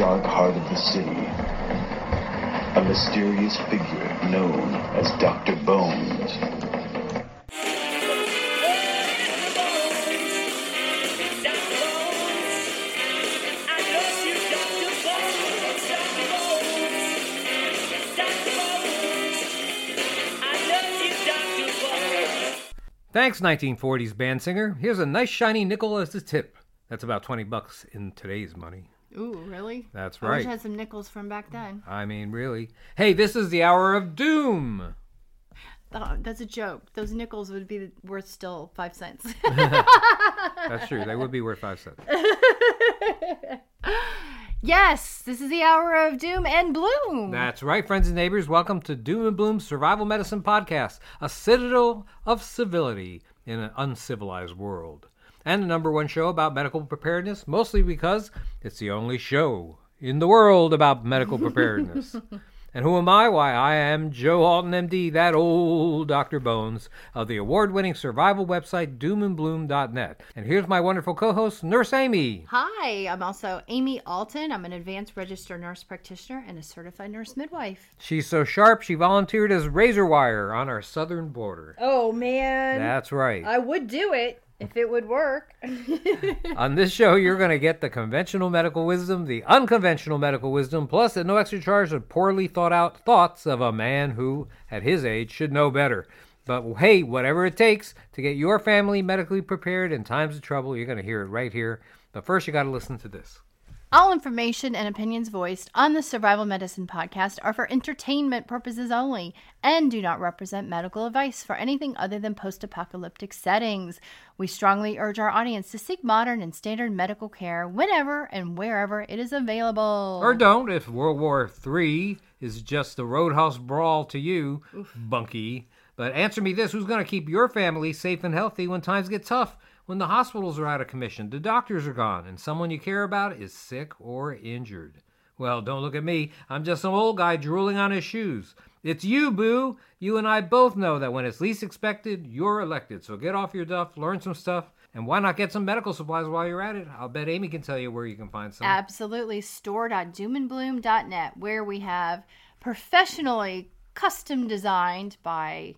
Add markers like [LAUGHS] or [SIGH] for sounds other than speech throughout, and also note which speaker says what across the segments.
Speaker 1: dark heart of the city, a mysterious figure known as Dr. Bones.
Speaker 2: Thanks, 1940s band singer. Here's a nice shiny nickel as a tip. That's about 20 bucks in today's money.
Speaker 3: Ooh, really?
Speaker 2: That's
Speaker 3: I wish
Speaker 2: right.
Speaker 3: I had some nickels from back then.
Speaker 2: I mean, really. Hey, this is the hour of doom.
Speaker 3: Oh, that's a joke. Those nickels would be worth still five cents. [LAUGHS] [LAUGHS]
Speaker 2: That's true. They would be worth five cents.
Speaker 3: yes, this is the hour of doom and bloom.
Speaker 2: That's right, friends and neighbors. Welcome to Doom and Bloom Survival Medicine Podcast, a citadel of civility in an uncivilized world. And the number one show about medical preparedness, mostly because it's the only show in the world about medical [LAUGHS] preparedness. and who am I? Why, I am Joe Alton, MD, that old Dr. Bones of the award winning survival website doomandbloom.net. And here's my wonderful co host, Nurse Amy.
Speaker 3: Hi, I'm also Amy Alton. I'm an advanced registered nurse practitioner and a certified nurse midwife.
Speaker 2: She's so sharp, she volunteered as razor wire on our southern border.
Speaker 3: Oh, man.
Speaker 2: That's right.
Speaker 3: I would do it if it would work. [LAUGHS]
Speaker 2: On this show, you're going to get the conventional medical wisdom, the unconventional medical wisdom, plus at no extra charge the poorly thought out thoughts of a man who, at his age, should know better. But hey, whatever it takes to get your family medically prepared in times of trouble, you're going to hear it right here. But first, you got to listen to this.
Speaker 3: All information and opinions voiced on the Survival Medicine podcast are for entertainment purposes only and do not represent medical advice for anything other than post apocalyptic settings. We strongly urge our audience to seek modern and standard medical care whenever and wherever it is available.
Speaker 2: Or don't if World War III is just a roadhouse brawl to you, bunky. But answer me this who's going to keep your family safe and healthy when times get tough? When the hospitals are out of commission, the doctors are gone, and someone you care about is sick or injured. Well, don't look at me. I'm just some old guy drooling on his shoes. It's you, Boo. You and I both know that when it's least expected, you're elected. So get off your duff, learn some stuff, and why not get some medical supplies while you're at it? I'll bet Amy can tell you where you can find some.
Speaker 3: Absolutely. Store.doomandbloom.net, where we have professionally custom designed by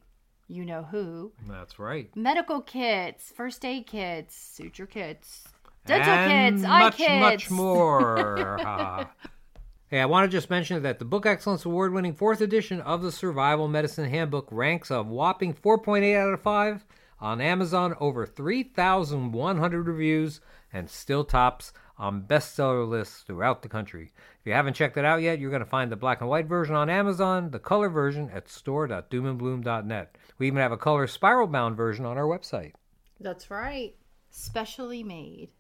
Speaker 3: you know who
Speaker 2: That's right.
Speaker 3: medical kits, first aid kits, suture kits, dental
Speaker 2: and
Speaker 3: kits,
Speaker 2: much,
Speaker 3: eye kits,
Speaker 2: much more. [LAUGHS] Hey, I want to just mention that the Book Excellence Award winning fourth edition of the Survival Medicine Handbook ranks a whopping 4.8 out of 5 on Amazon, over 3,100 reviews, and still tops on bestseller lists throughout the country. If you haven't checked it out yet, you're going to find the black and white version on Amazon, the color version at store.doomandbloom.net. We even have a color spiral bound version on our website.
Speaker 3: That's right. Specially made.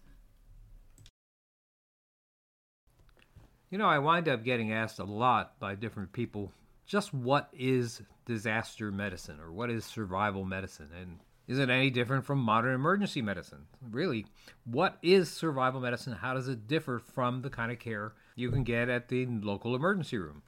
Speaker 2: You know, I wind up getting asked a lot by different people just what is disaster medicine or what is survival medicine and is it any different from modern emergency medicine? Really, what is survival medicine? How does it differ from the kind of care you can get at the local emergency room?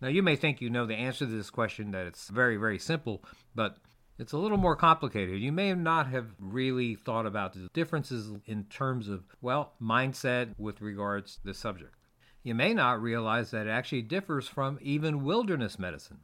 Speaker 2: Now, you may think you know the answer to this question, that it's very, very simple, but it's a little more complicated. You may not have really thought about the differences in terms of, well, mindset with regards to the subject. You may not realize that it actually differs from even wilderness medicine.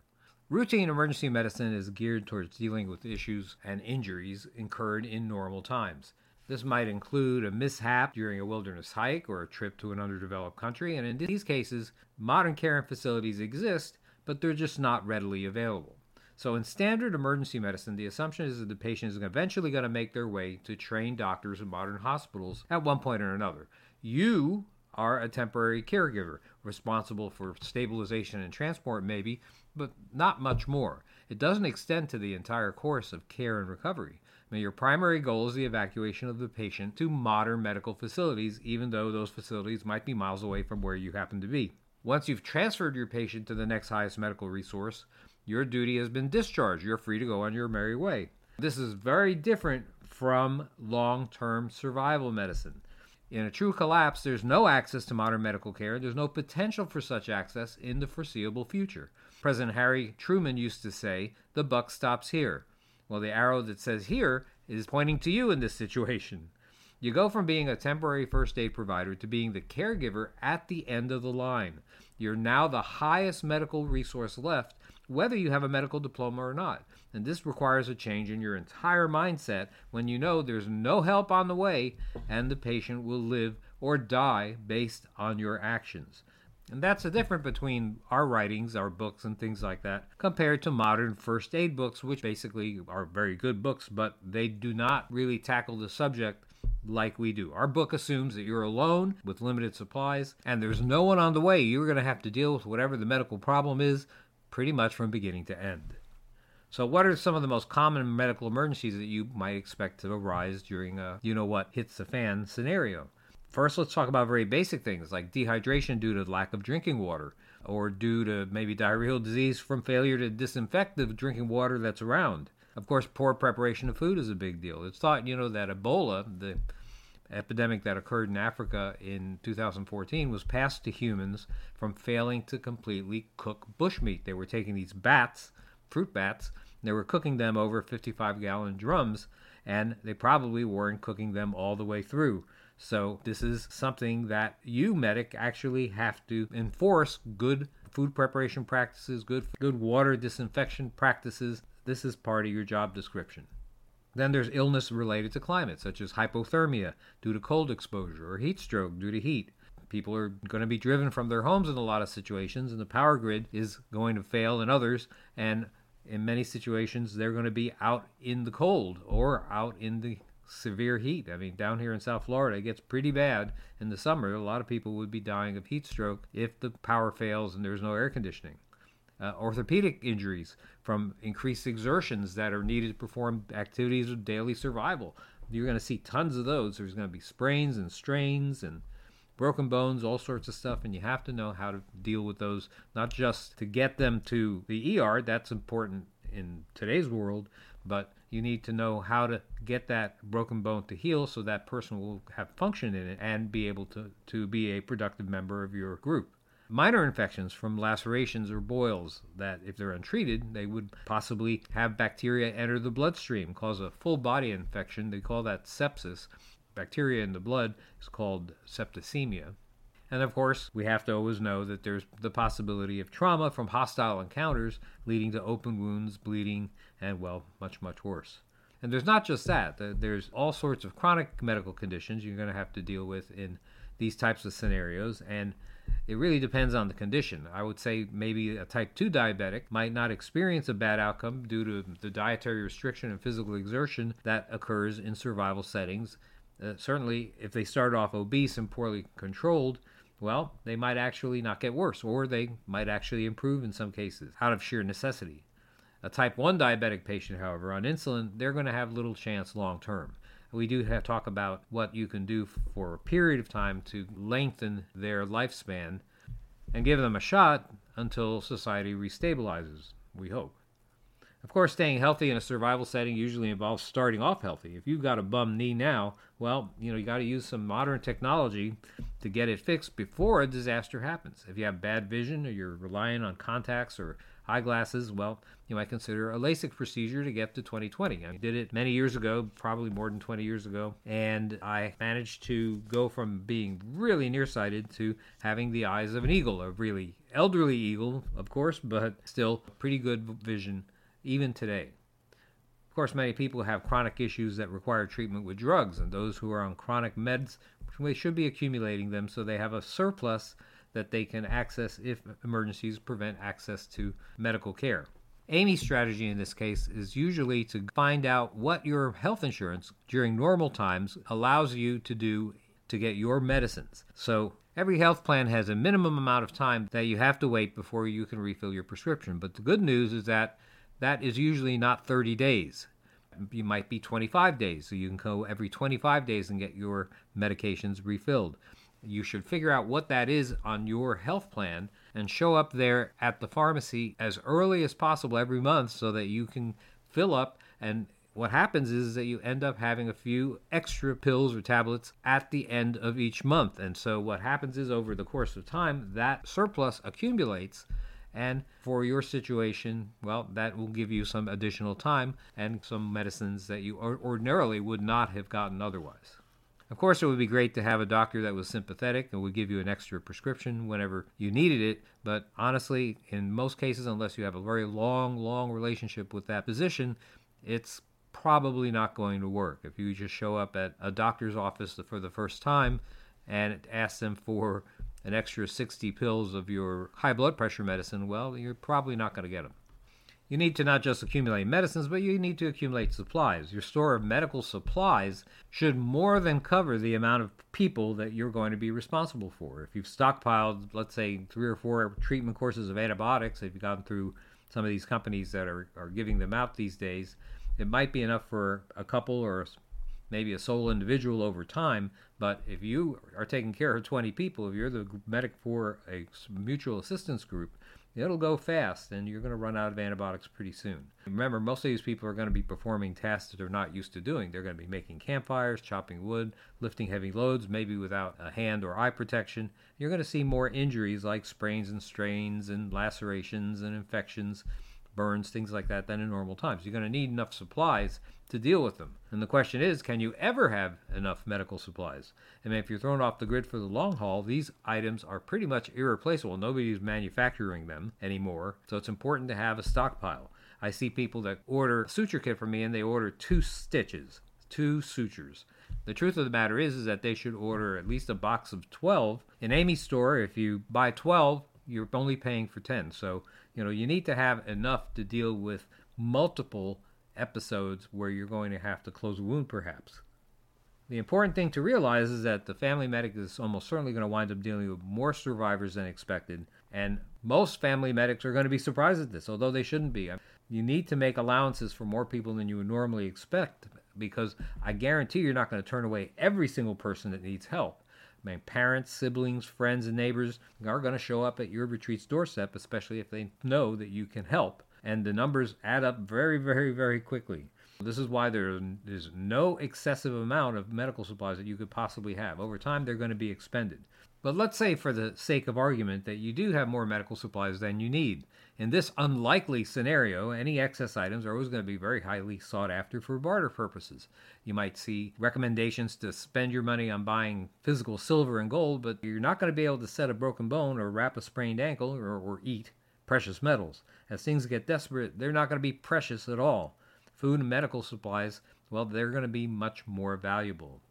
Speaker 2: Routine emergency medicine is geared towards dealing with issues and injuries incurred in normal times. This might include a mishap during a wilderness hike or a trip to an underdeveloped country, and in these cases, modern care and facilities exist, but they're just not readily available. So, in standard emergency medicine, the assumption is that the patient is eventually going to make their way to trained doctors in modern hospitals at one point or another. You are a temporary caregiver responsible for stabilization and transport, maybe, but not much more. It doesn't extend to the entire course of care and recovery. Mean, your primary goal is the evacuation of the patient to modern medical facilities, even though those facilities might be miles away from where you happen to be. Once you've transferred your patient to the next highest medical resource, your duty has been discharged. You're free to go on your merry way. This is very different from long term survival medicine. In a true collapse, there's no access to modern medical care. And there's no potential for such access in the foreseeable future. President Harry Truman used to say, the buck stops here. Well, the arrow that says here is pointing to you in this situation. You go from being a temporary first aid provider to being the caregiver at the end of the line. You're now the highest medical resource left, whether you have a medical diploma or not. And this requires a change in your entire mindset when you know there's no help on the way and the patient will live or die based on your actions. And that's the difference between our writings, our books, and things like that, compared to modern first aid books, which basically are very good books, but they do not really tackle the subject like we do. Our book assumes that you're alone with limited supplies and there's no one on the way. You're going to have to deal with whatever the medical problem is pretty much from beginning to end. So, what are some of the most common medical emergencies that you might expect to arise during a you know what hits the fan scenario? First, let's talk about very basic things like dehydration due to lack of drinking water, or due to maybe diarrheal disease from failure to disinfect the drinking water that's around. Of course, poor preparation of food is a big deal. It's thought, you know, that Ebola, the epidemic that occurred in Africa in 2014, was passed to humans from failing to completely cook bushmeat. They were taking these bats, fruit bats, they were cooking them over 55 gallon drums, and they probably weren't cooking them all the way through. So this is something that you medic actually have to enforce good food preparation practices, good good water disinfection practices. This is part of your job description. Then there's illness related to climate, such as hypothermia due to cold exposure or heat stroke due to heat. People are going to be driven from their homes in a lot of situations, and the power grid is going to fail in others. And in many situations, they're going to be out in the cold or out in the severe heat. I mean, down here in South Florida, it gets pretty bad in the summer. A lot of people would be dying of heat stroke if the power fails and there's no air conditioning. Uh, orthopedic injuries from increased exertions that are needed to perform activities of daily survival. You're going to see tons of those. There's going to be sprains and strains and broken bones, all sorts of stuff, and you have to know how to deal with those, not just to get them to the ER, that's important in today's world, but you need to know how to get that broken bone to heal so that person will have function in it and be able to, to be a productive member of your group. Minor infections from lacerations or boils that, if they're untreated, they would possibly have bacteria enter the bloodstream, cause a full body infection. They call that sepsis. Bacteria in the blood is called septicemia. And of course, we have to always know that there's the possibility of trauma from hostile encounters leading to open wounds, bleeding, and, well, much, much worse. And there's not just that, there's all sorts of chronic medical conditions you're going to have to deal with in these types of scenarios. And it really depends on the condition. I would say maybe a type 2 diabetic might not experience a bad outcome due to the dietary restriction and physical exertion that occurs in survival settings. Uh, certainly, if they start off obese and poorly controlled, well, they might actually not get worse, or they might actually improve in some cases out of sheer necessity. A type 1 diabetic patient, however, on insulin, they're going to have little chance long term. We do have talk about what you can do for a period of time to lengthen their lifespan and give them a shot until society restabilizes, we hope. Of course, staying healthy in a survival setting usually involves starting off healthy. If you've got a bum knee now, well, you know, you got to use some modern technology to get it fixed before a disaster happens. If you have bad vision or you're relying on contacts or eyeglasses, well, you might consider a LASIK procedure to get to 2020. I did it many years ago, probably more than 20 years ago, and I managed to go from being really nearsighted to having the eyes of an eagle, a really elderly eagle, of course, but still pretty good vision even today. Of course, many people have chronic issues that require treatment with drugs, and those who are on chronic meds they should be accumulating them so they have a surplus that they can access if emergencies prevent access to medical care. Amy's strategy in this case is usually to find out what your health insurance during normal times allows you to do to get your medicines. So Every health plan has a minimum amount of time that you have to wait before you can refill your prescription. But the good news is that that is usually not 30 days. You might be 25 days, so you can go every 25 days and get your medications refilled. You should figure out what that is on your health plan and show up there at the pharmacy as early as possible every month so that you can fill up and what happens is that you end up having a few extra pills or tablets at the end of each month. And so what happens is over the course of time, that surplus accumulates and for your situation, well, that will give you some additional time and some medicines that you ordinarily would not have gotten otherwise. Of course, it would be great to have a doctor that was sympathetic and would give you an extra prescription whenever you needed it, but honestly, in most cases, unless you have a very long, long relationship with that physician, it's probably not going to work. If you just show up at a doctor's office for the first time and ask them for an extra 60 pills of your high blood pressure medicine, well, you're probably not going to get them. You need to not just accumulate medicines, but you need to accumulate supplies. Your store of medical supplies should more than cover the amount of people that you're going to be responsible for. If you've stockpiled, let's say, three or four treatment courses of antibiotics, if you've gone through some of these companies that are, are giving them out these days, it might be enough for a couple or maybe a sole individual over time. But if you are taking care of 20 people, if you're the medic for a mutual assistance group, it'll go fast and you're going to run out of antibiotics pretty soon. Remember, most of these people are going to be performing tasks that they're not used to doing. They're going to be making campfires, chopping wood, lifting heavy loads, maybe without a hand or eye protection. You're going to see more injuries like sprains and strains and lacerations and infections burns, things like that, than in normal times. You're going to need enough supplies to deal with them. And the question is, can you ever have enough medical supplies? I mean, if you're thrown off the grid for the long haul, these items are pretty much irreplaceable. Nobody's manufacturing them anymore, so it's important to have a stockpile. I see people that order a suture kit from me and they order two stitches, two sutures. The truth of the matter is, is that they should order at least a box of 12. In Amy's store, if you buy 12, you're only paying for 10. So, you know, you need to have enough to deal with multiple episodes where you're going to have to close a wound, perhaps. The important thing to realize is that the family medic is almost certainly going to wind up dealing with more survivors than expected, and most family medics are going to be surprised at this, although they shouldn't be. You need to make allowances for more people than you would normally expect because I guarantee you're not going to turn away every single person that needs help. Mean, parents, siblings, friends, and neighbors are going to show up at your retreat's doorstep, especially if they know that you can help. And the numbers add up very, very, very quickly. This is why there is no excessive amount of medical supplies that you could possibly have. Over time, they're going to be expended. But let's say, for the sake of argument, that you do have more medical supplies than you need. In this unlikely scenario, any excess items are always going to be very highly sought after for barter purposes. You might see recommendations to spend your money on buying physical silver and gold, but you're not going to be able to set a broken bone or wrap a sprained ankle or, or eat precious metals. As things get desperate, they're not going to be precious at all. Food and medical supplies, well, they're going to be much more valuable.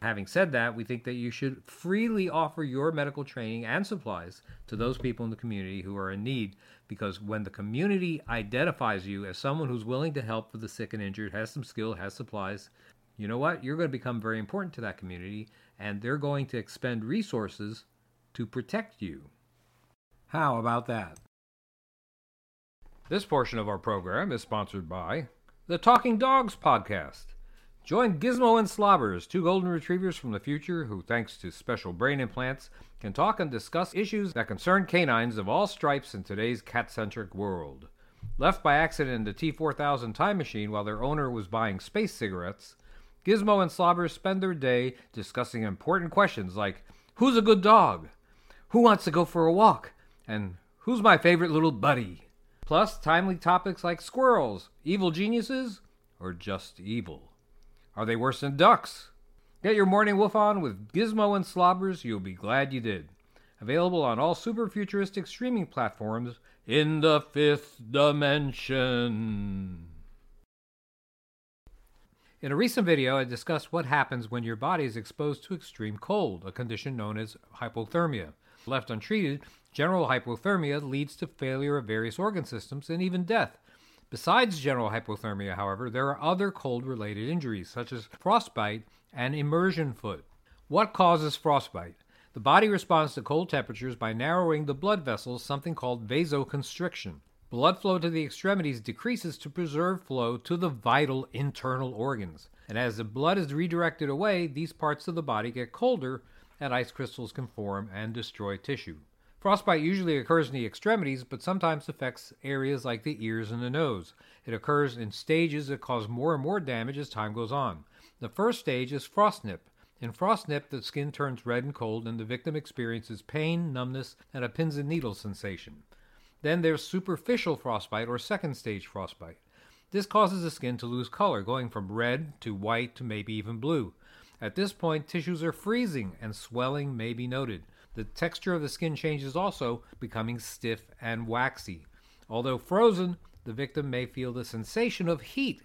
Speaker 2: Having said that, we think that you should freely offer your medical training and supplies to those people in the community who are in need because when the community identifies you as someone who's willing to help for the sick and injured, has some skill, has supplies, you know what? You're going to become very important to that community and they're going to expend resources to protect you. How about that? This portion of our program is sponsored by the Talking Dogs Podcast. Join Gizmo and Slobbers, two golden retrievers from the future who, thanks to special brain implants, can talk and discuss issues that concern canines of all stripes in today's cat centric world. Left by accident in the T 4000 time machine while their owner was buying space cigarettes, Gizmo and Slobbers spend their day discussing important questions like Who's a good dog? Who wants to go for a walk? And Who's my favorite little buddy? Plus, timely topics like squirrels, evil geniuses, or just evil. Are they worse than ducks? Get your morning wolf on with Gizmo and Slobbers. You'll be glad you did. Available on all super futuristic streaming platforms in the fifth dimension. In a recent video, I discussed what happens when your body is exposed to extreme cold, a condition known as hypothermia. Left untreated, general hypothermia leads to failure of various organ systems and even death. Besides general hypothermia, however, there are other cold related injuries, such as frostbite and immersion foot. What causes frostbite? The body responds to cold temperatures by narrowing the blood vessels, something called vasoconstriction. Blood flow to the extremities decreases to preserve flow to the vital internal organs. And as the blood is redirected away, these parts of the body get colder and ice crystals can form and destroy tissue. Frostbite usually occurs in the extremities, but sometimes affects areas like the ears and the nose. It occurs in stages that cause more and more damage as time goes on. The first stage is frostnip. In frostnip, the skin turns red and cold, and the victim experiences pain, numbness, and a pins and needles sensation. Then there's superficial frostbite or second stage frostbite. This causes the skin to lose color, going from red to white to maybe even blue. At this point, tissues are freezing and swelling may be noted. The texture of the skin changes also, becoming stiff and waxy. Although frozen, the victim may feel the sensation of heat,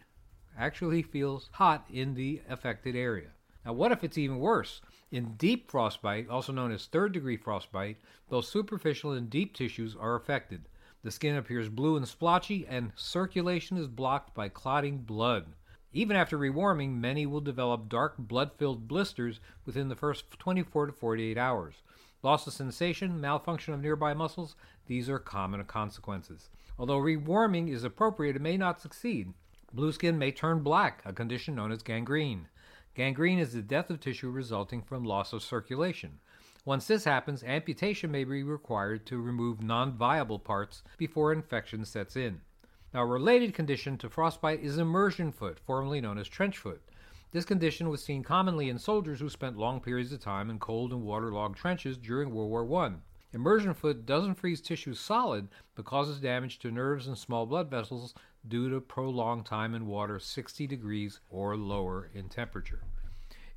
Speaker 2: actually feels hot in the affected area. Now, what if it's even worse? In deep frostbite, also known as third degree frostbite, both superficial and deep tissues are affected. The skin appears blue and splotchy, and circulation is blocked by clotting blood. Even after rewarming, many will develop dark blood filled blisters within the first 24 to 48 hours. Loss of sensation, malfunction of nearby muscles, these are common consequences. Although rewarming is appropriate, it may not succeed. Blue skin may turn black, a condition known as gangrene. Gangrene is the death of tissue resulting from loss of circulation. Once this happens, amputation may be required to remove non viable parts before infection sets in. Now, a related condition to frostbite is immersion foot, formerly known as trench foot. This condition was seen commonly in soldiers who spent long periods of time in cold and waterlogged trenches during World War I. Immersion foot doesn't freeze tissue solid, but causes damage to nerves and small blood vessels due to prolonged time in water 60 degrees or lower in temperature.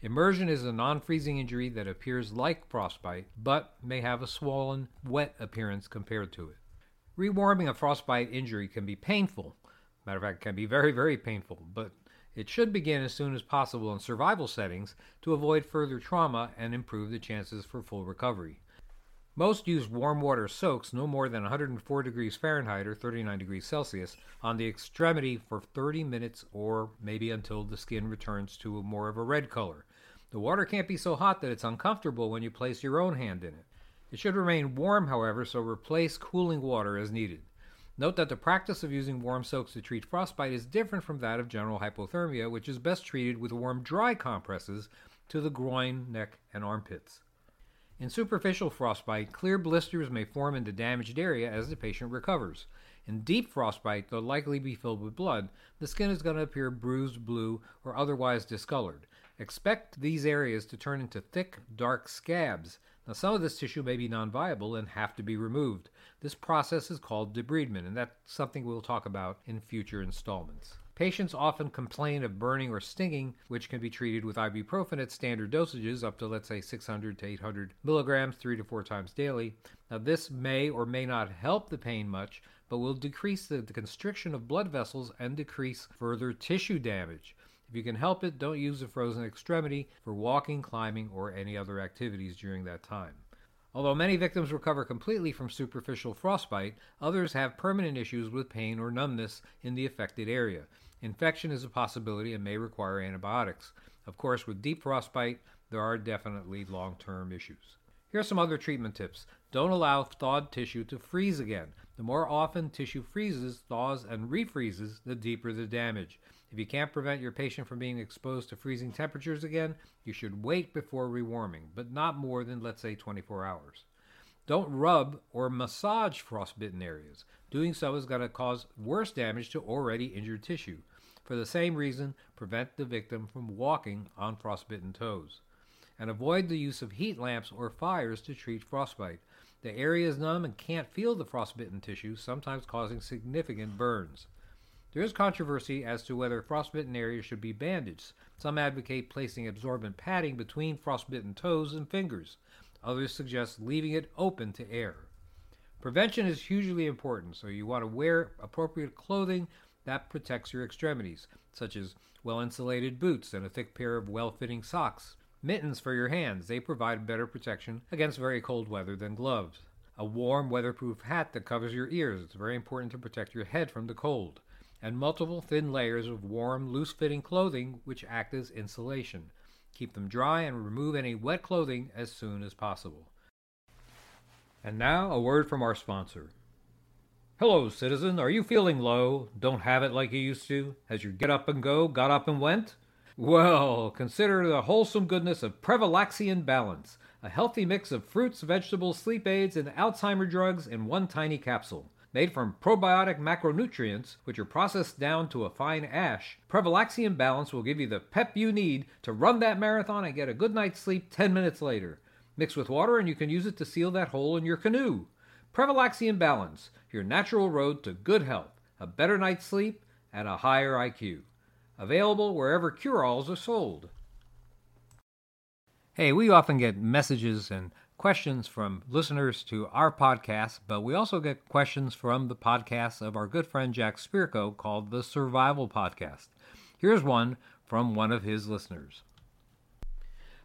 Speaker 2: Immersion is a non freezing injury that appears like frostbite, but may have a swollen, wet appearance compared to it. Rewarming a frostbite injury can be painful. Matter of fact, can be very, very painful, but it should begin as soon as possible in survival settings to avoid further trauma and improve the chances for full recovery. Most use warm water soaks no more than 104 degrees Fahrenheit or 39 degrees Celsius on the extremity for 30 minutes or maybe until the skin returns to more of a red color. The water can't be so hot that it's uncomfortable when you place your own hand in it. It should remain warm, however, so replace cooling water as needed. Note that the practice of using warm soaks to treat frostbite is different from that of general hypothermia, which is best treated with warm dry compresses to the groin, neck, and armpits. In superficial frostbite, clear blisters may form in the damaged area as the patient recovers. In deep frostbite, though likely be filled with blood, the skin is going to appear bruised, blue, or otherwise discolored. Expect these areas to turn into thick, dark scabs. Now, some of this tissue may be non viable and have to be removed. This process is called debridement, and that's something we'll talk about in future installments. Patients often complain of burning or stinging, which can be treated with ibuprofen at standard dosages up to, let's say, 600 to 800 milligrams three to four times daily. Now, this may or may not help the pain much, but will decrease the, the constriction of blood vessels and decrease further tissue damage. If you can help it, don't use the frozen extremity for walking, climbing, or any other activities during that time. Although many victims recover completely from superficial frostbite, others have permanent issues with pain or numbness in the affected area. Infection is a possibility and may require antibiotics. Of course, with deep frostbite, there are definitely long term issues. Here are some other treatment tips. Don't allow thawed tissue to freeze again. The more often tissue freezes, thaws, and refreezes, the deeper the damage. If you can't prevent your patient from being exposed to freezing temperatures again, you should wait before rewarming, but not more than, let's say, 24 hours. Don't rub or massage frostbitten areas. Doing so is going to cause worse damage to already injured tissue. For the same reason, prevent the victim from walking on frostbitten toes. And avoid the use of heat lamps or fires to treat frostbite. The area is numb and can't feel the frostbitten tissue, sometimes causing significant burns. There is controversy as to whether frostbitten areas should be bandaged. Some advocate placing absorbent padding between frostbitten toes and fingers. Others suggest leaving it open to air. Prevention is hugely important, so you want to wear appropriate clothing that protects your extremities, such as well insulated boots and a thick pair of well fitting socks. Mittens for your hands, they provide better protection against very cold weather than gloves. A warm, weatherproof hat that covers your ears, it's very important to protect your head from the cold and multiple thin layers of warm, loose fitting clothing which act as insulation. Keep them dry and remove any wet clothing as soon as possible. And now, a word from our sponsor. Hello, citizen. Are you feeling low? Don't have it like you used to? Has your get up and go got up and went? Well, consider the wholesome goodness of Prevalaxian Balance, a healthy mix of fruits, vegetables, sleep aids, and Alzheimer drugs in one tiny capsule. Made from probiotic macronutrients, which are processed down to a fine ash, Prevalaxian Balance will give you the pep you need to run that marathon and get a good night's sleep 10 minutes later. Mix with water and you can use it to seal that hole in your canoe. Prevalaxian Balance, your natural road to good health, a better night's sleep, and a higher IQ. Available wherever cure alls are sold. Hey, we often get messages and questions from listeners to our podcast, but we also get questions from the podcast of our good friend Jack Spirko called the Survival Podcast. Here's one from one of his listeners.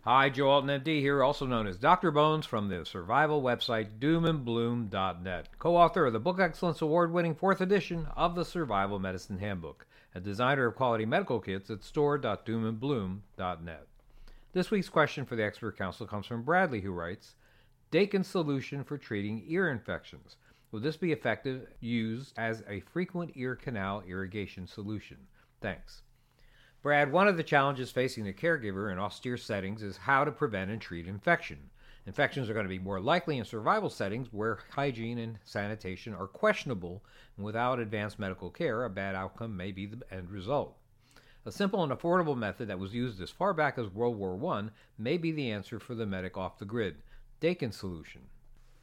Speaker 2: Hi, Joe Alton MD here, also known as Dr. Bones from the survival website doomandbloom.net, co author of the Book Excellence Award winning fourth edition of the Survival Medicine Handbook, a designer of quality medical kits at store.doomandbloom.net. This week's question for the expert council comes from Bradley, who writes Dakin's solution for treating ear infections. Will this be effective used as a frequent ear canal irrigation solution? Thanks. Brad, one of the challenges facing the caregiver in austere settings is how to prevent and treat infection. Infections are going to be more likely in survival settings where hygiene and sanitation are questionable, and without advanced medical care, a bad outcome may be the end result. A simple and affordable method that was used as far back as World War I may be the answer for the medic off the grid Dakin solution.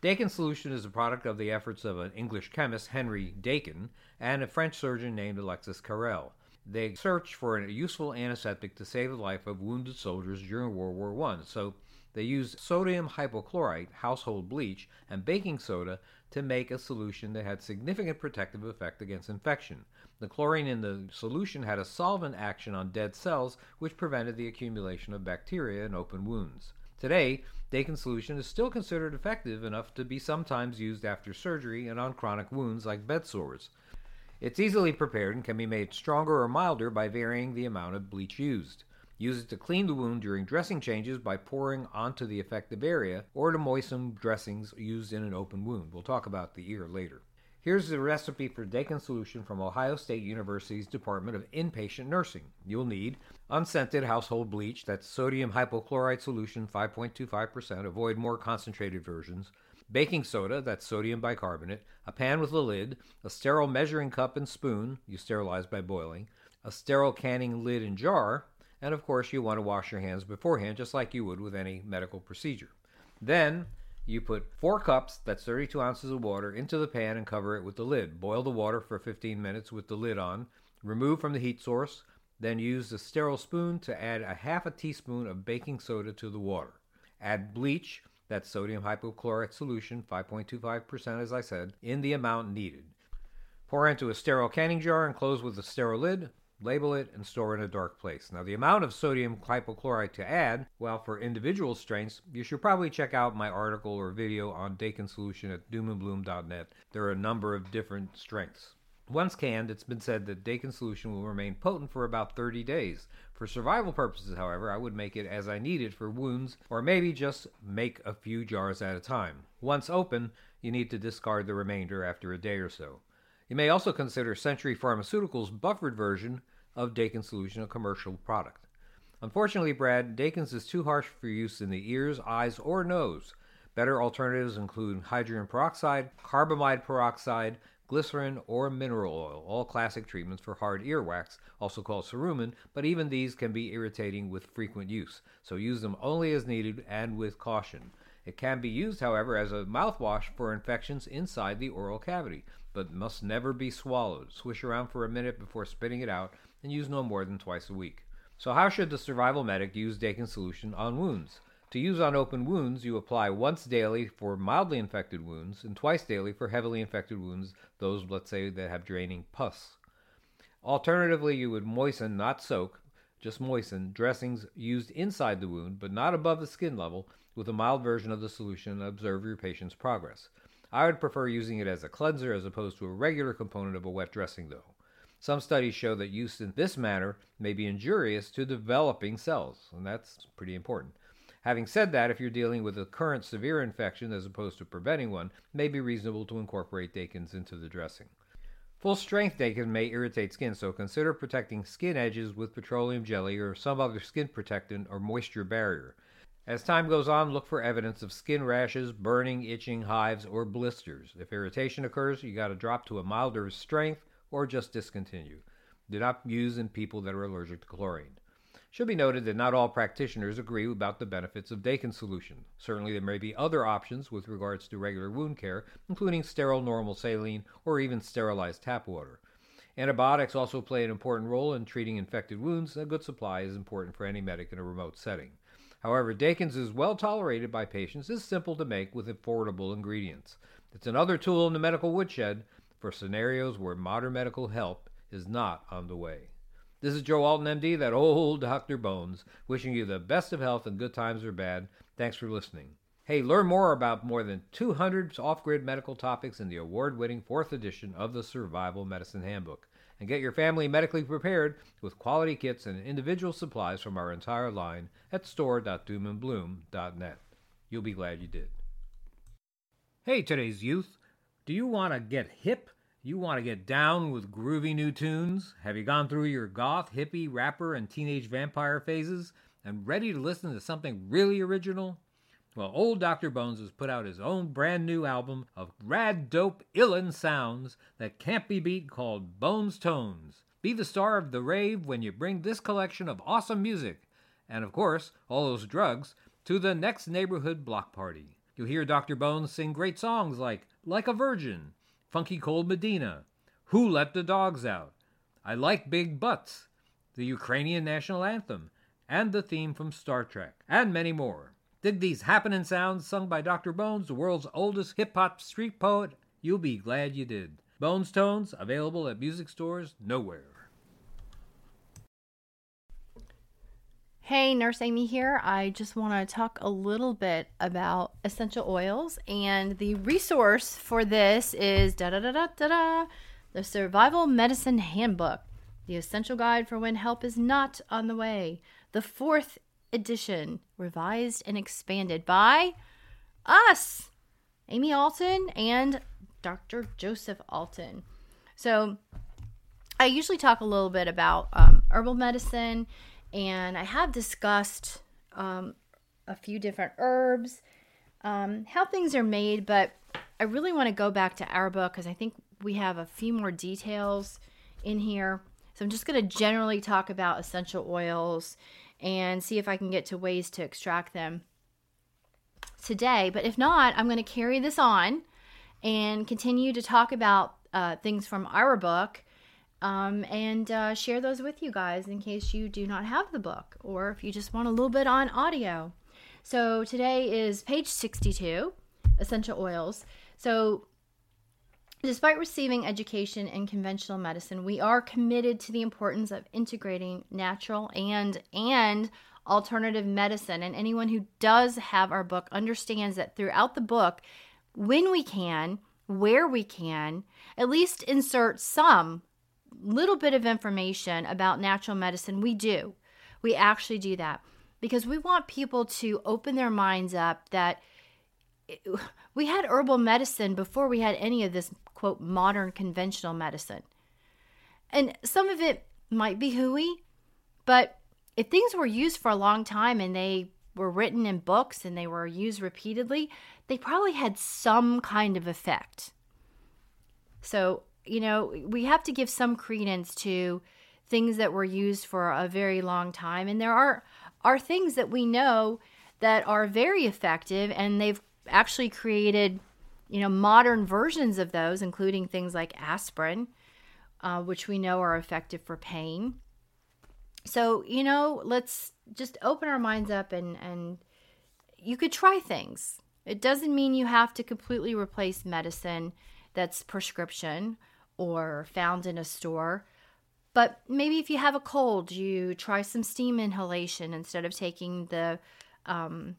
Speaker 2: Dakin solution is a product of the efforts of an English chemist, Henry Dakin, and a French surgeon named Alexis Carrel. They searched for a useful antiseptic to save the life of wounded soldiers during World War I, so they used sodium hypochlorite, household bleach, and baking soda to make a solution that had significant protective effect against infection. The chlorine in the solution had a solvent action on dead cells, which prevented the accumulation of bacteria in open wounds. Today, Dakin solution is still considered effective enough to be sometimes used after surgery and on chronic wounds like bed sores. It's easily prepared and can be made stronger or milder by varying the amount of bleach used. Use it to clean the wound during dressing changes by pouring onto the affected area or to moisten dressings used in an open wound. We'll talk about the ear later. Here's the recipe for Dakin solution from Ohio State University's Department of Inpatient Nursing. You'll need unscented household bleach, that's sodium hypochlorite solution 5.25%, avoid more concentrated versions, baking soda, that's sodium bicarbonate, a pan with a lid, a sterile measuring cup and spoon, you sterilize by boiling, a sterile canning lid and jar, and of course you want to wash your hands beforehand just like you would with any medical procedure. Then you put four cups, that's 32 ounces of water, into the pan and cover it with the lid. Boil the water for 15 minutes with the lid on. Remove from the heat source. Then use a sterile spoon to add a half a teaspoon of baking soda to the water. Add bleach that's sodium hypochlorite solution, 5.25% as I said, in the amount needed. Pour into a sterile canning jar and close with a sterile lid. Label it and store in a dark place. Now, the amount of sodium hypochlorite to add, well, for individual strengths, you should probably check out my article or video on Dakin solution at doomandbloom.net. There are a number of different strengths. Once canned, it's been said that Dakin solution will remain potent for about 30 days. For survival purposes, however, I would make it as I need it for wounds, or maybe just make a few jars at a time. Once open, you need to discard the remainder after a day or so. You may also consider Century Pharmaceuticals' buffered version of Dakin solution a commercial product. Unfortunately, Brad, Dakin's is too harsh for use in the ears, eyes, or nose. Better alternatives include hydrogen peroxide, carbamide peroxide, glycerin, or mineral oil, all classic treatments for hard earwax, also called cerumen, but even these can be irritating with frequent use, so use them only as needed and with caution. It can be used, however, as a mouthwash for infections inside the oral cavity, but must never be swallowed. Swish around for a minute before spitting it out and use no more than twice a week. So, how should the survival medic use Dakin solution on wounds? To use on open wounds, you apply once daily for mildly infected wounds and twice daily for heavily infected wounds, those, let's say, that have draining pus. Alternatively, you would moisten, not soak, just moisten, dressings used inside the wound, but not above the skin level, with a mild version of the solution and observe your patient's progress. I would prefer using it as a cleanser as opposed to a regular component of a wet dressing, though. Some studies show that use in this manner may be injurious to developing cells, and that's pretty important. Having said that, if you're dealing with a current severe infection as opposed to preventing one, it may be reasonable to incorporate Dakins into the dressing. Full strength Dakin may irritate skin, so consider protecting skin edges with petroleum jelly or some other skin protectant or moisture barrier. As time goes on, look for evidence of skin rashes, burning, itching, hives, or blisters. If irritation occurs, you got to drop to a milder strength or just discontinue. Do not use in people that are allergic to chlorine. Should be noted that not all practitioners agree about the benefits of Dakin solution. Certainly, there may be other options with regards to regular wound care, including sterile normal saline or even sterilized tap water. Antibiotics also play an important role in treating infected wounds, and a good supply is important for any medic in a remote setting. However, Dakin's is well tolerated by patients, is simple to make with affordable ingredients. It's another tool in the medical woodshed for scenarios where modern medical help is not on the way. This is Joe Alton, MD, that old Dr. Bones, wishing you the best of health in good times or bad. Thanks for listening. Hey, learn more about more than 200 off grid medical topics in the award winning fourth edition of the Survival Medicine Handbook. And get your family medically prepared with quality kits and individual supplies from our entire line at store.doomandbloom.net. You'll be glad you did. Hey, today's youth, do you want to get hip? You want to get down with groovy new tunes? Have you gone through your goth, hippie, rapper, and teenage vampire phases and ready to listen to something really original? Well, old Dr. Bones has put out his own brand new album of rad dope illin sounds that can't be beat called Bones Tones. Be the star of the rave when you bring this collection of awesome music and of course, all those drugs to the next neighborhood block party. You'll hear Dr. Bones sing great songs like Like a Virgin, Funky Cold Medina, Who Let the Dogs Out, I Like Big Butts, the Ukrainian national anthem, and the theme from Star Trek, and many more. Dig these happening sounds sung by Dr. Bones, the world's oldest hip hop street poet. You'll be glad you did. Bones Tones, available at music stores nowhere.
Speaker 3: Hey, Nurse Amy here. I just want to talk a little bit about essential oils, and the resource for this is da da da da da da the Survival Medicine Handbook, the essential guide for when help is not on the way, the fourth edition, revised and expanded by us, Amy Alton and Dr. Joseph Alton. So, I usually talk a little bit about um, herbal medicine and I have discussed um, a few different herbs, um, how things are made, but I really want to go back to our book because I think we have a few more details in here. So I'm just going to generally talk about essential oils and see if I can get to ways to extract them today. But if not, I'm going to carry this on and continue to talk about uh, things from our book um, and uh, share those with you guys in case you do not have the book or if you just want a little bit on audio. So today is page 62 essential oils. So, despite receiving education in conventional medicine, we are committed to the importance of integrating natural and and alternative medicine. And anyone who does have our book understands that throughout the book, when we can, where we can, at least insert some little bit of information about natural medicine, we do. We actually do that because we want people to open their minds up that eh, we had herbal medicine before we had any of this quote modern conventional medicine. And some of it might be hooey, but if things were used for a long time and they were written in books and they were used repeatedly, they probably had some kind of effect. So you know, we have to give some credence to things that were used for a very long time. And there are are things that we know that are very effective and they've actually created, you know, modern versions of those, including things like aspirin, uh, which we know are effective for pain. So, you know, let's just open our minds up and, and you could try things. It doesn't mean you have to completely replace medicine that's prescription or found in a store. But maybe if you have a cold, you try some steam inhalation instead of taking the um,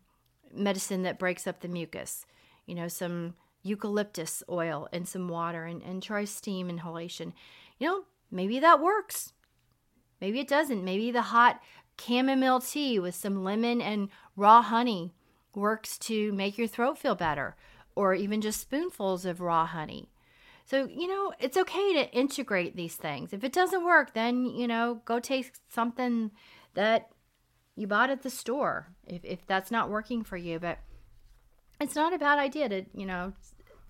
Speaker 3: medicine that breaks up the mucus. You know, some eucalyptus oil and some water and, and try steam inhalation. You know, maybe that works. Maybe it doesn't. Maybe the hot chamomile tea with some lemon and raw honey works to make your throat feel better, or even just spoonfuls of raw honey. So, you know, it's okay to integrate these things. If it doesn't work, then, you know, go take something that you bought at the store if, if that's not working for you. But it's not a bad idea to, you know,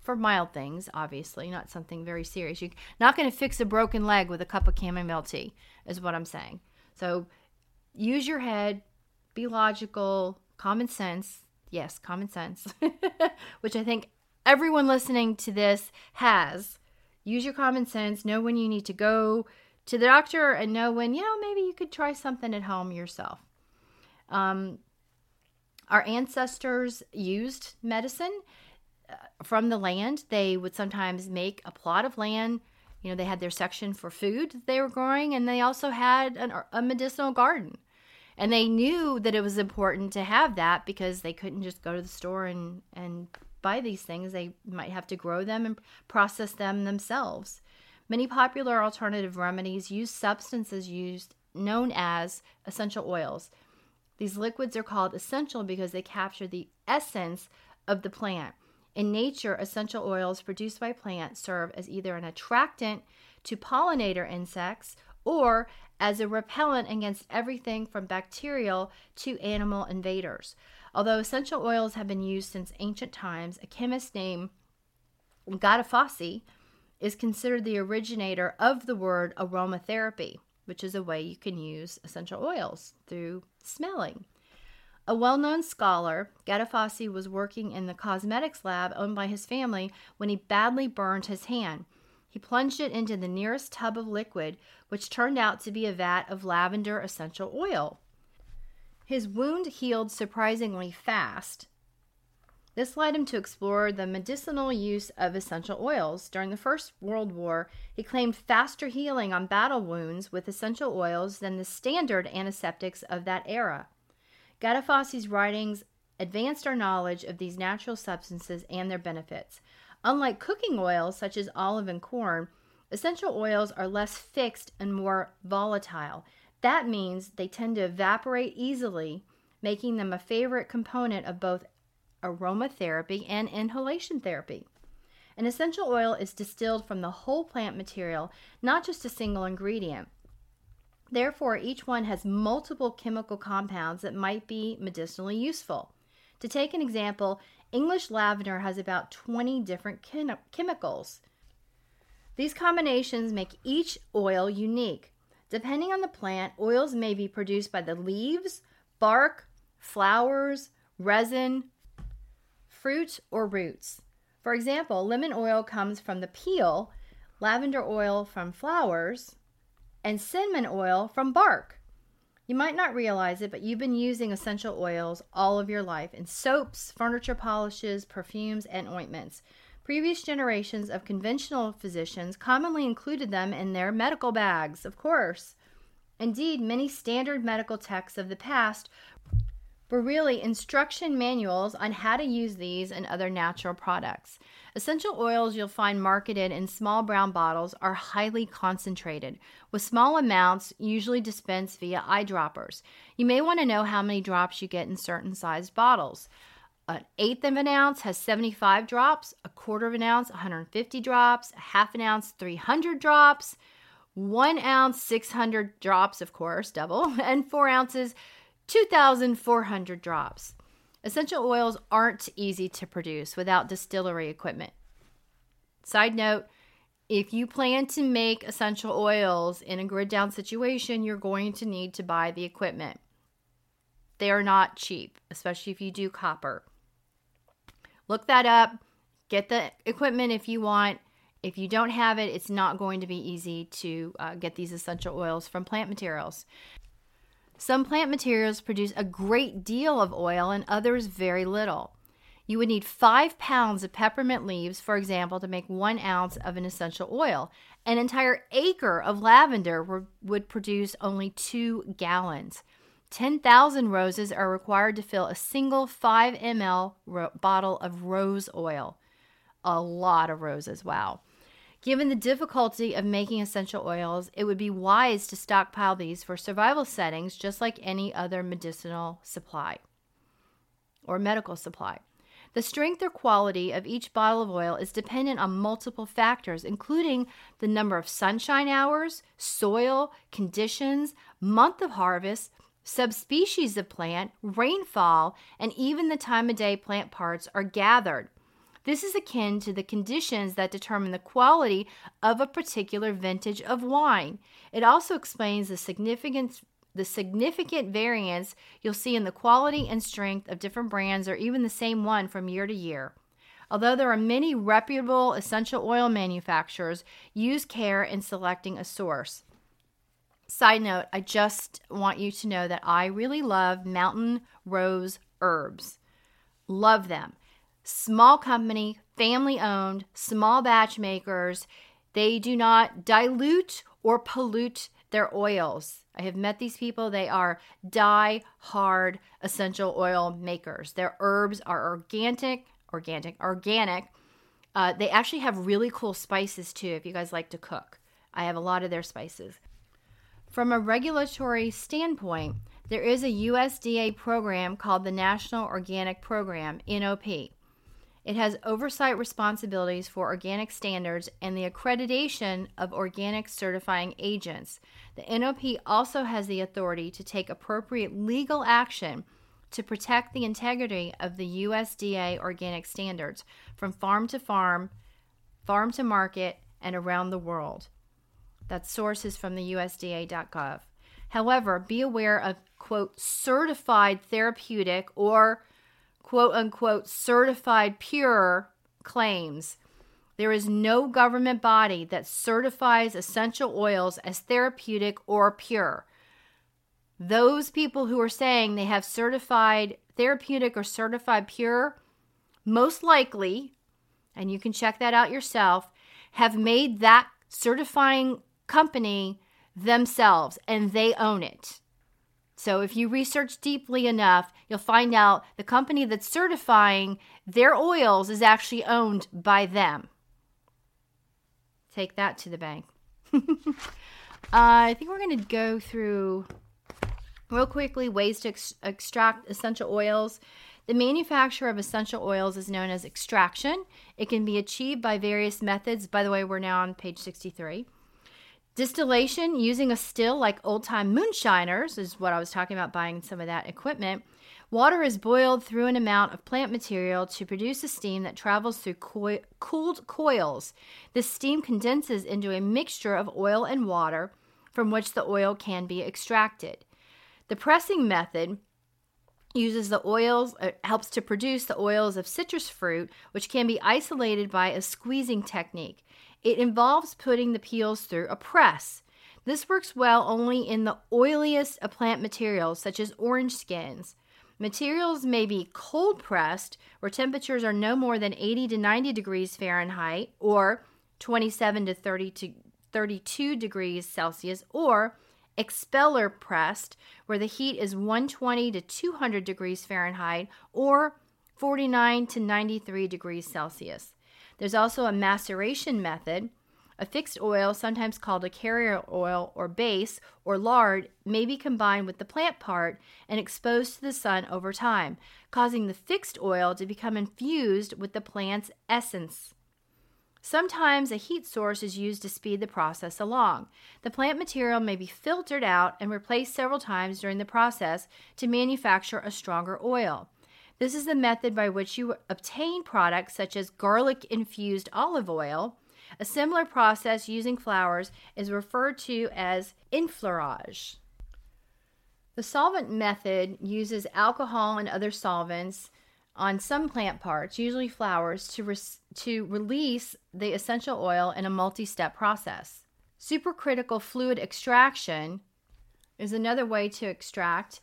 Speaker 3: for mild things, obviously, not something very serious. You're not going to fix a broken leg with a cup of chamomile tea, is what I'm saying. So use your head, be logical, common sense. Yes, common sense, [LAUGHS] which I think everyone listening to this has. Use your common sense, know when you need to go to the doctor, and know when, you know, maybe you could try something at home yourself. Um, Our ancestors used medicine from the land. They would sometimes make a plot of land. You know, they had their section for food they were growing, and they also had an, a medicinal garden. And they knew that it was important to have that because they couldn't just go to the store and, and buy these things. They might have to grow them and process them themselves. Many popular alternative remedies use substances used known as essential oils. These liquids are called essential because they capture the essence of the plant. In nature, essential oils produced by plants serve as either an attractant to pollinator insects or as a repellent against everything from bacterial to animal invaders. Although essential oils have been used since ancient times, a chemist named Gattefossé is considered the originator of the word aromatherapy, which is a way you can use essential oils through smelling. A well known scholar, Gattefossé was working in the cosmetics lab owned by his family when he badly burned his hand. He plunged it into the nearest tub of liquid, which turned out to be a vat of lavender essential oil. His wound healed surprisingly fast. This led him to explore the medicinal use of essential oils. During the First World War, he claimed faster healing on battle wounds with essential oils than the standard antiseptics of that era. Gattefossé's writings advanced our knowledge of these natural substances and their benefits. Unlike cooking oils such as olive and corn, essential oils are less fixed and more volatile. That means they tend to evaporate easily, making them a favorite component of both aromatherapy and inhalation therapy. An essential oil is distilled from the whole plant material, not just a single ingredient. Therefore, each one has multiple chemical compounds that might be medicinally useful. To take an example, English lavender has about 20 different chem- chemicals. These combinations make each oil unique. Depending on the plant, oils may be produced by the leaves, bark, flowers, resin, fruit, or roots. For example, lemon oil comes from the peel, lavender oil from flowers, and cinnamon oil from bark. You might not realize it, but you've been using essential oils all of your life in soaps, furniture polishes, perfumes, and ointments. Previous generations of conventional physicians commonly included them in their medical bags, of course. Indeed, many standard medical texts of the past were really instruction manuals on how to use these and other natural products. Essential oils you'll find marketed in small brown bottles are highly concentrated, with small amounts usually dispensed via eyedroppers. You may want to know how many drops you get in certain sized bottles. An eighth of an ounce has 75 drops, a quarter of an ounce, 150 drops, a half an ounce, 300 drops, one ounce, 600 drops, of course, double, [LAUGHS] and four ounces, 2,400 drops. Essential oils aren't easy to produce without distillery equipment. Side note if you plan to make essential oils in a grid down situation, you're going to need to buy the equipment. They are not cheap, especially if you do copper. Look that up. Get the equipment if you want. If you don't have it, it's not going to be easy to uh, get these essential oils from plant materials. Some plant materials produce a great deal of oil and others very little. You would need five pounds of peppermint leaves, for example, to make one ounce of an essential oil. An entire acre of lavender would produce only two gallons. 10,000 roses are required to fill a single 5 ml ro- bottle of rose oil. A lot of roses, wow. Given the difficulty of making essential oils, it would be wise to stockpile these for survival settings just like any other medicinal supply or medical supply. The strength or quality of each bottle of oil is dependent on multiple factors, including the number of sunshine hours, soil, conditions, month of harvest, subspecies of plant, rainfall, and even the time of day plant parts are gathered. This is akin to the conditions that determine the quality of a particular vintage of wine. It also explains the significance the significant variance you'll see in the quality and strength of different brands or even the same one from year to year. Although there are many reputable essential oil manufacturers, use care in selecting a source. Side note, I just want you to know that I really love Mountain Rose Herbs. Love them. Small company, family owned, small batch makers. They do not dilute or pollute their oils. I have met these people. They are die hard essential oil makers. Their herbs are organic, organic, organic. Uh, they actually have really cool spices too if you guys like to cook. I have a lot of their spices. From a regulatory standpoint, there is a USDA program called the National Organic Program, NOP. It has oversight responsibilities for organic standards and the accreditation of organic certifying agents. The NOP also has the authority to take appropriate legal action to protect the integrity of the USDA organic standards from farm to farm, farm to market, and around the world. That source is from the USDA.gov. However, be aware of quote certified therapeutic or quote unquote certified pure claims. There is no government body that certifies essential oils as therapeutic or pure. Those people who are saying they have certified therapeutic or certified pure, most likely, and you can check that out yourself, have made that certifying company themselves and they own it. So if you research deeply enough, you'll find out the company that's certifying their oils is actually owned by them. Take that to the bank. [LAUGHS] uh, I think we're going to go through real quickly ways to ex- extract essential oils. The manufacture of essential oils is known as extraction. It can be achieved by various methods. By the way, we're now on page 63. Distillation using a still like old time moonshiners is what I was talking about buying some of that equipment. Water is boiled through an amount of plant material to produce a steam that travels through co- cooled coils. This steam condenses into a mixture of oil and water from which the oil can be extracted. The pressing method uses the oils, uh, helps to produce the oils of citrus fruit, which can be isolated by a squeezing technique. It involves putting the peels through a press. This works well only in the oiliest of plant materials, such as orange skins. Materials may be cold pressed, where temperatures are no more than 80 to 90 degrees Fahrenheit or 27 to 30 to 32 degrees Celsius, or expeller pressed, where the heat is 120 to 200 degrees Fahrenheit or 49 to 93 degrees Celsius. There's also a maceration method. A fixed oil, sometimes called a carrier oil or base or lard, may be combined with the plant part and exposed to the sun over time, causing the fixed oil to become infused with the plant's essence. Sometimes a heat source is used to speed the process along. The plant material may be filtered out and replaced several times during the process to manufacture a stronger oil. This is the method by which you obtain products such as garlic infused olive oil. A similar process using flowers is referred to as enfleurage. The solvent method uses alcohol and other solvents on some plant parts, usually flowers, to, re- to release the essential oil in a multi step process. Supercritical fluid extraction is another way to extract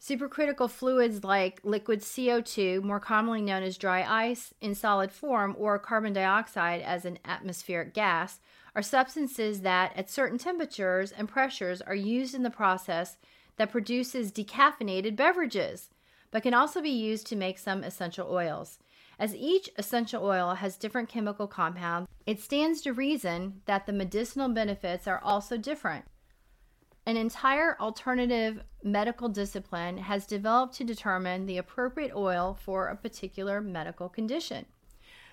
Speaker 3: Supercritical fluids like liquid CO2, more commonly known as dry ice in solid form, or carbon dioxide as an atmospheric gas, are substances that, at certain temperatures and pressures, are used in the process that produces decaffeinated beverages, but can also be used to make some essential oils. As each essential oil has different chemical compounds, it stands to reason that the medicinal benefits are also different. An entire alternative medical discipline has developed to determine the appropriate oil for a particular medical condition.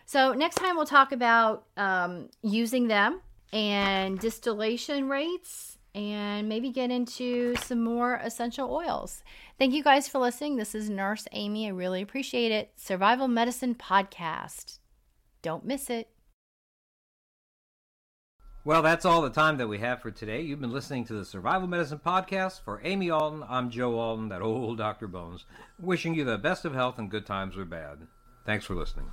Speaker 3: So, next time we'll talk about um, using them and distillation rates and maybe get into some more essential oils. Thank you guys for listening. This is Nurse Amy. I really appreciate it. Survival Medicine Podcast. Don't miss it.
Speaker 2: Well, that's all the time that we have for today. You've been listening to the Survival Medicine Podcast. For Amy Alton, I'm Joe Alton, that old Dr. Bones, wishing you the best of health and good times or bad. Thanks for listening.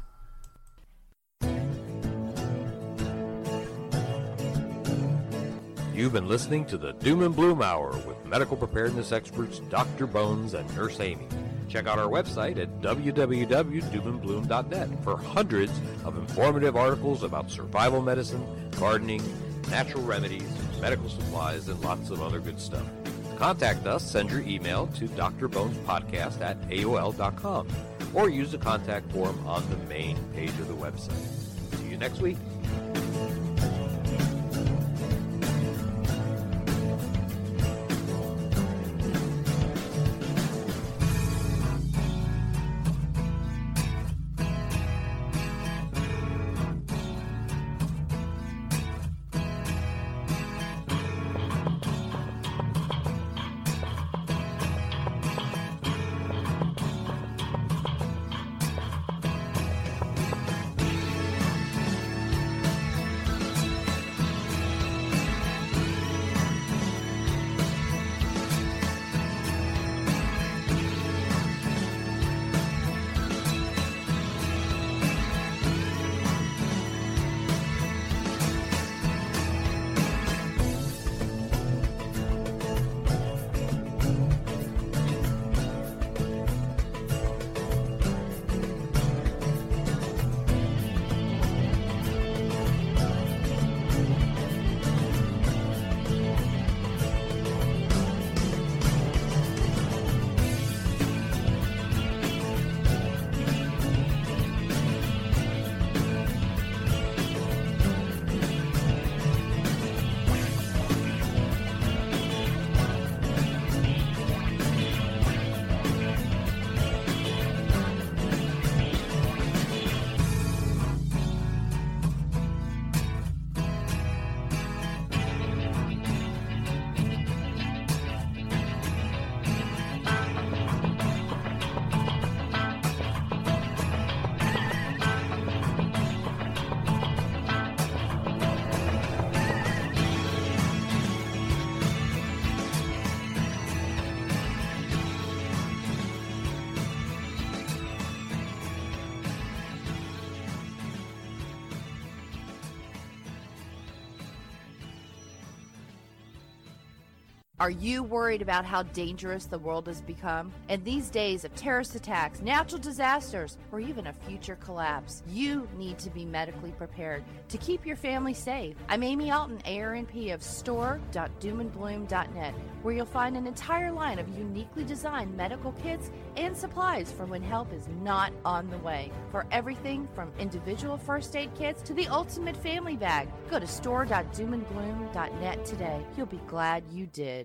Speaker 4: You've been listening to the Doom and Bloom Hour with medical preparedness experts Dr. Bones and Nurse Amy.
Speaker 2: Check out our website at www.doomandbloom.net for hundreds of informative articles about survival medicine, gardening, natural remedies, medical supplies, and lots of other good stuff. Contact us, send your email to drbonespodcast at AOL.com or use the contact form on the main page of the website. See you next week.
Speaker 5: Are you worried about how dangerous the world has become? In these days of terrorist attacks, natural disasters, or even a future collapse, you need to be medically prepared to keep your family safe. I'm Amy Alton, ARNP of store.doomandbloom.net, where you'll find an entire line of uniquely designed medical kits and supplies for when help is not on the way. For everything from individual first aid kits to the ultimate family bag, go to store.doomandbloom.net today. You'll be glad you did.